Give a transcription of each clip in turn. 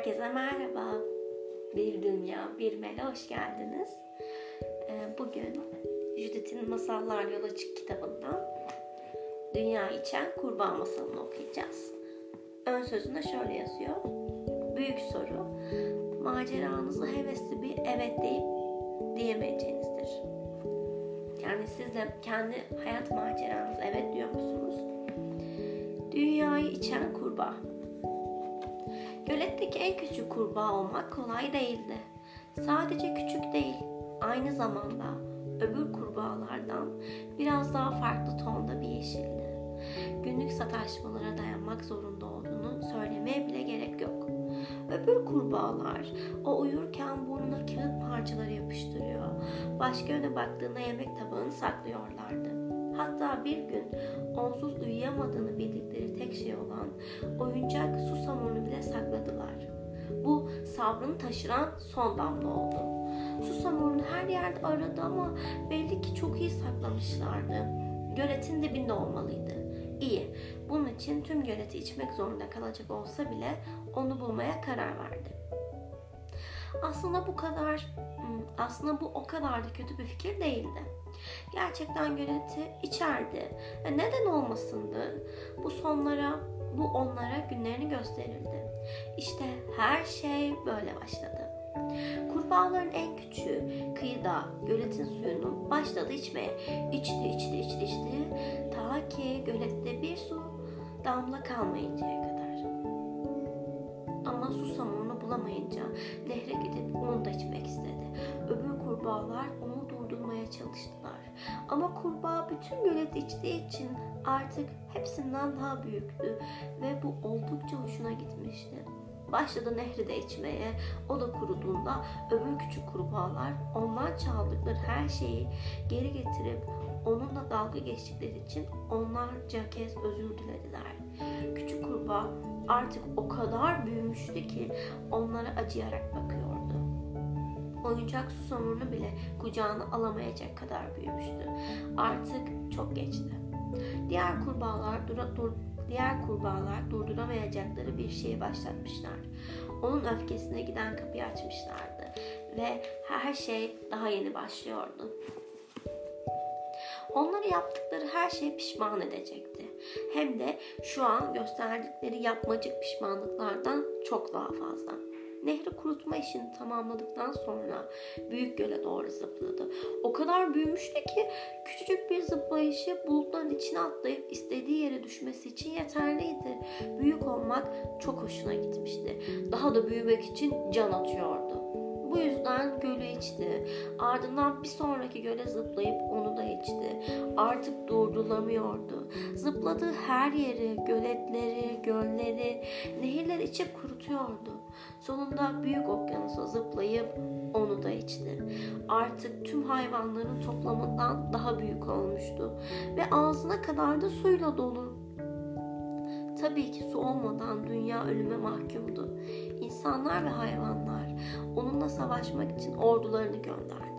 Herkese merhaba. Bir Dünya, Bir Mele hoş geldiniz. Ee, bugün Judith'in Masallar Yola Çık kitabından Dünya içen kurbağa masalını okuyacağız. Ön sözünde şöyle yazıyor. Büyük soru, maceranızı hevesli bir evet deyip diyemeyeceğinizdir. Yani siz de kendi hayat maceranızı evet diyor musunuz? Dünyayı içen kurbağa. Göletteki en küçük kurbağa olmak kolay değildi. Sadece küçük değil, aynı zamanda öbür kurbağalardan biraz daha farklı tonda bir yeşildi. Günlük sataşmalara dayanmak zorunda olduğunu söylemeye bile gerek yok. Öbür kurbağalar o uyurken burnuna kağıt parçaları yapıştırıyor. Başka yöne baktığında yemek tabağını saklıyorlardı. Hatta bir gün onsuz uyuyamadığını bildikleri tek şey olan oyuncak su samurunu bile sakladılar. Bu sabrını taşıran son damla oldu. Su samurunu her yerde aradı ama belli ki çok iyi saklamışlardı. Göletin dibinde olmalıydı. İyi, bunun için tüm göleti içmek zorunda kalacak olsa bile onu bulmaya karar verdi. Aslında bu kadar, hmm, aslında bu o kadar da kötü bir fikir değildi. Gerçekten göleti içerdi. E neden olmasındı? Bu sonlara, bu onlara günlerini gösterildi. İşte her şey böyle başladı. Kurbağaların en küçüğü kıyıda göletin suyunu başladı içmeye. İçti, içti, içti, içti. Ta ki gölette bir su damla kalmayıncaya kadar. Ama susamunu bulamayınca nehre gidip onu da içmek istedi. Öbür kurbağalar onu durdurmaya çalıştılar. Ama kurbağa bütün gölet içtiği için artık hepsinden daha büyüktü ve bu oldukça hoşuna gitmişti. Başladı nehri de içmeye. O da kuruduğunda öbür küçük kurbağalar ondan çaldıkları her şeyi geri getirip onunla dalga geçtikleri için onlarca kez özür dilediler. Küçük kurbağa artık o kadar büyümüştü ki onlara acıyarak bakıyordu. Oyuncak susamurunu bile kucağına alamayacak kadar büyümüştü. Artık çok geçti. Diğer kurbağalar dura, dur, diğer kurbağalar durduramayacakları bir şeyi başlatmışlar. Onun öfkesine giden kapıyı açmışlardı ve her şey daha yeni başlıyordu. Onları yaptıkları her şey pişman edecekti. Hem de şu an gösterdikleri yapmacık pişmanlıklardan çok daha fazla. Nehri kurutma işini tamamladıktan sonra büyük göle doğru zıpladı. O kadar büyümüştü ki küçücük bir zıplayışı bulutların içine atlayıp istediği yere düşmesi için yeterliydi. Büyük olmak çok hoşuna gitmişti. Daha da büyümek için can atıyordu. Bu yüzden gölü içti. Ardından bir sonraki göle zıplayıp onu da içti. Artık durdurulamıyordu. Zıpladığı her yeri, göletleri, gölleri, nehirler içip kurutuyordu. Sonunda büyük okyanusa zıplayıp onu da içti. Artık tüm hayvanların toplamından daha büyük olmuştu ve ağzına kadar da suyla dolu. Tabii ki su olmadan dünya ölüme mahkumdu. İnsanlar ve hayvanlar onunla savaşmak için ordularını gönderdiler.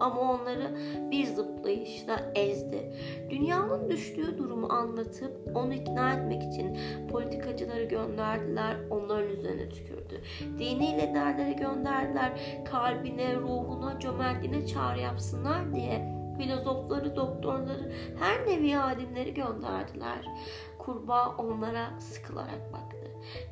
Ama onları bir zıplayışla ezdi. Dünyanın düştüğü durumu anlatıp onu ikna etmek için politikacıları gönderdiler, onların üzerine tükürdü. Dini liderleri gönderdiler, kalbine, ruhuna, cömertliğine çağrı yapsınlar diye filozofları, doktorları, her nevi alimleri gönderdiler. Kurbağa onlara sıkılarak baktı.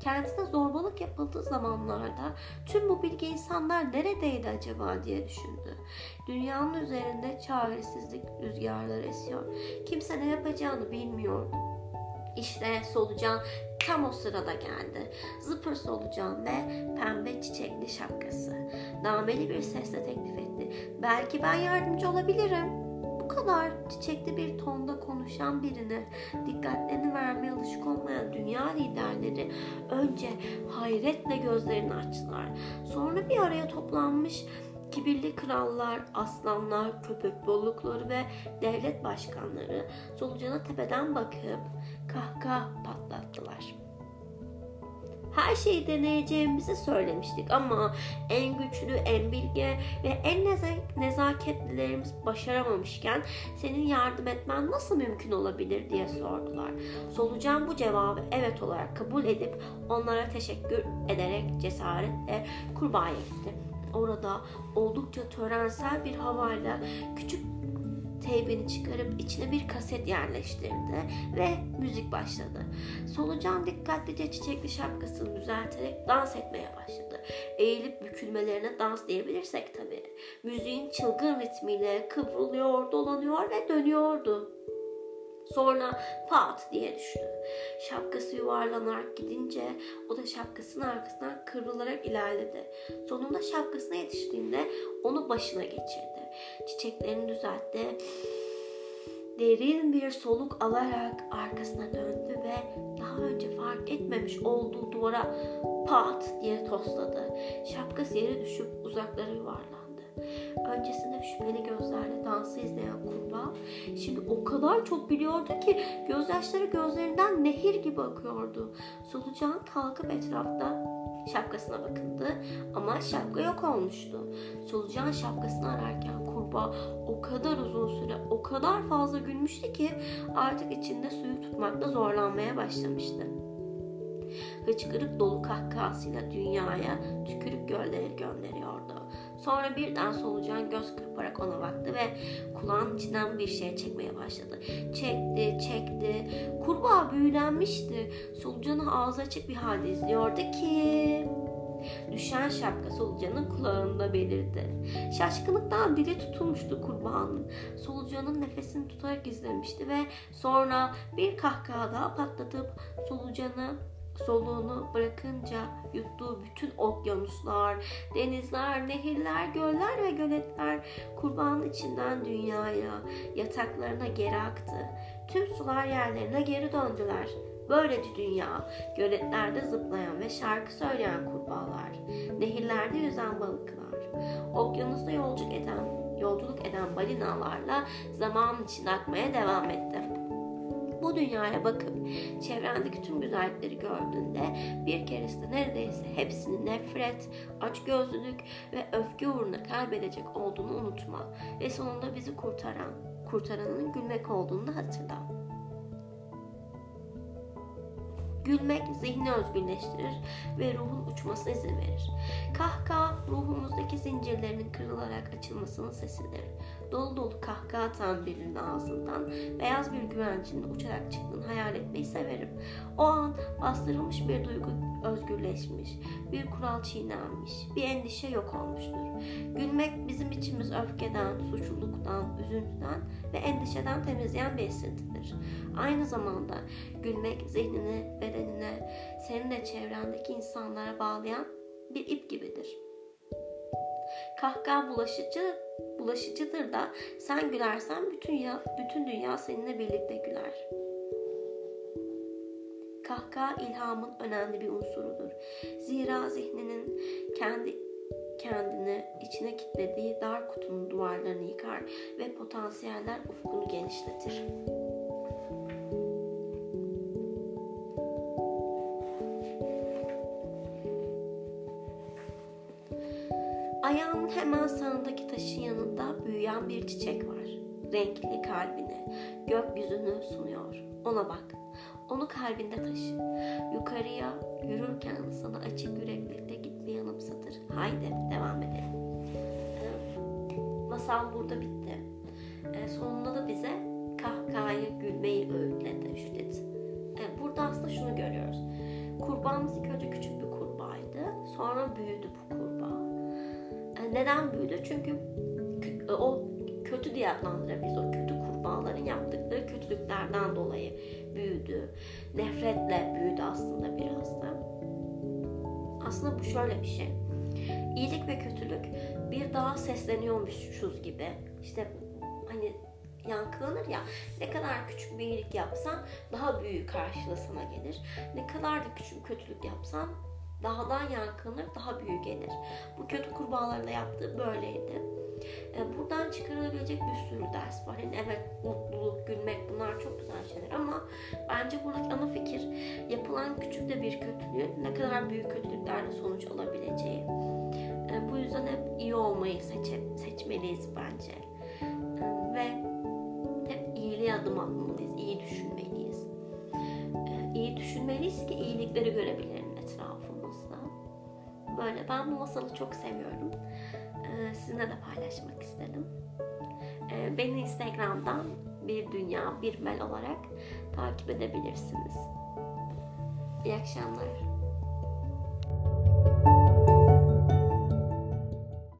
Kendisine zorbalık yapıldığı zamanlarda tüm bu bilgi insanlar neredeydi acaba diye düşündü. Dünyanın üzerinde çaresizlik rüzgarları esiyor. Kimse ne yapacağını bilmiyordu. İşte solucan tam o sırada geldi. Zıpır solucan ve pembe çiçekli şapkası. Nameli bir sesle teklif etti. Belki ben yardımcı olabilirim bu kadar çiçekli bir tonda konuşan birine dikkatlerini vermeye alışık olmayan dünya liderleri önce hayretle gözlerini açtılar. Sonra bir araya toplanmış kibirli krallar, aslanlar, köpek balıkları ve devlet başkanları solucana tepeden bakıp kahkaha patlattılar. Her şeyi deneyeceğimizi söylemiştik ama en güçlü, en bilge ve en nezaketlilerimiz başaramamışken senin yardım etmen nasıl mümkün olabilir diye sordular. Solucan bu cevabı evet olarak kabul edip onlara teşekkür ederek cesaretle kurbağaya gitti. Orada oldukça törensel bir havayla küçük teybini çıkarıp içine bir kaset yerleştirdi ve müzik başladı. Solucan dikkatlice çiçekli şapkasını düzelterek dans etmeye başladı. Eğilip bükülmelerine dans diyebilirsek tabii. Müziğin çılgın ritmiyle kıvrılıyor, dolanıyor ve dönüyordu. Sonra pat diye düştü. Şapkası yuvarlanarak gidince o da şapkasının arkasından kıvrılarak ilerledi. Sonunda şapkasına yetiştiğinde onu başına geçirdi. Çiçeklerini düzeltti. Derin bir soluk alarak arkasına döndü ve daha önce fark etmemiş olduğu duvara pat diye tosladı. Şapkası yere düşüp uzaklara yuvarlandı. Öncesinde şüpheli gözlerle dansı izleyen kurbağa şimdi o kadar çok biliyordu ki gözyaşları gözlerinden nehir gibi akıyordu. Solucan kalkıp etrafta şapkasına bakındı ama şapka yok olmuştu. Solucan şapkasını ararken kurbağa o kadar uzun süre o kadar fazla gülmüştü ki artık içinde suyu tutmakta zorlanmaya başlamıştı. Hıçkırık dolu kahkahasıyla dünyaya tükürük gölleri gönderiyordu. Sonra birden solucan göz kırparak ona baktı ve kulağın içinden bir şey çekmeye başladı. Çekti, çekti. Kurbağa büyülenmişti. Solucanı ağzı açık bir halde izliyordu ki... Düşen şapka solucanın kulağında belirdi. Şaşkınlıktan dili tutulmuştu kurbağanın. Solucanın nefesini tutarak izlemişti ve sonra bir kahkaha daha patlatıp solucanı soluğunu bırakınca yuttuğu bütün okyanuslar, denizler, nehirler, göller ve göletler kurbanın içinden dünyaya, yataklarına geri aktı. Tüm sular yerlerine geri döndüler. Böylece dünya, göletlerde zıplayan ve şarkı söyleyen kurbağalar, nehirlerde yüzen balıklar, okyanusta yolculuk eden yolculuk eden balinalarla zaman içinde akmaya devam etti dünyaya bakıp çevrendeki tüm güzellikleri gördüğünde bir keresinde neredeyse hepsini nefret, açgözlülük ve öfke uğruna kaybedecek olduğunu unutma ve sonunda bizi kurtaran, kurtaranın gülmek olduğunu hatırla. Gülmek zihni özgürleştirir ve ruhun uçmasına izin verir. Kahkaha ruhumuzdaki zincirlerin kırılarak açılmasının sesidir. Dolu dolu kahkaha atan birinin ağzından beyaz bir güvencinin uçarak çıktığını hayal etmeyi severim. O an bastırılmış bir duygu özgürleşmiş, bir kural çiğnenmiş, bir endişe yok olmuştur. Gülmek bizim içimiz öfkeden, suçluluktan, üzüntüden ve endişeden temizleyen bir esintidir. Aynı zamanda gülmek zihnini, bedenine, senin de çevrendeki insanlara bağlayan bir ip gibidir. Kahkaha bulaşıcı, bulaşıcıdır da sen gülersen bütün, ya, bütün dünya seninle birlikte güler. Kahkaha ilhamın önemli bir unsurudur. Zira zihninin kendi kendini içine kilitlediği dar kutunun duvarlarını yıkar ve potansiyeller ufkunu genişletir. Hemen sağındaki taşın yanında büyüyen bir çiçek var. Renkli kalbini, gökyüzünü sunuyor. Ona bak. Onu kalbinde taşı. Yukarıya yürürken sana açık yüreklilikte gitmeyi anımsatır. Haydi devam edelim. Masal burada bitti. Ee, sonunda da bize kahkahayı, gülmeyi öğütledi Judith. Ee, burada aslında şunu görüyoruz. Kurbağamız ilk önce küçük bir kurbağaydı. Sonra büyüdü bu kurbağa. Neden büyüdü? Çünkü o kötü diye adlandırabiliriz. O kötü kurbağaların yaptıkları kötülüklerden dolayı büyüdü. Nefretle büyüdü aslında biraz da. Aslında bu şöyle bir şey. İyilik ve kötülük bir daha sesleniyormuşuz gibi. İşte hani yankılanır ya. Ne kadar küçük bir iyilik yapsan daha büyük karşılığı sana gelir. Ne kadar da küçük kötülük yapsan daha da yankılanır, daha büyük gelir. Bu kötü kurbağaların da yaptığı böyleydi. E, buradan çıkarılabilecek bir sürü ders var. Yani evet mutluluk, gülmek bunlar çok güzel şeyler ama bence buradaki ana fikir yapılan küçük de bir kötülüğün ne kadar büyük kötülüklerle sonuç alabileceği. E, bu yüzden hep iyi olmayı seçe, seçmeliyiz bence. E, ve hep iyiliğe adım atmalıyız, iyi düşünmeliyiz. Böyle ben bu masalı çok seviyorum. E, sizinle de paylaşmak istedim. E, beni Instagram'dan bir dünya bir mel olarak takip edebilirsiniz. İyi akşamlar.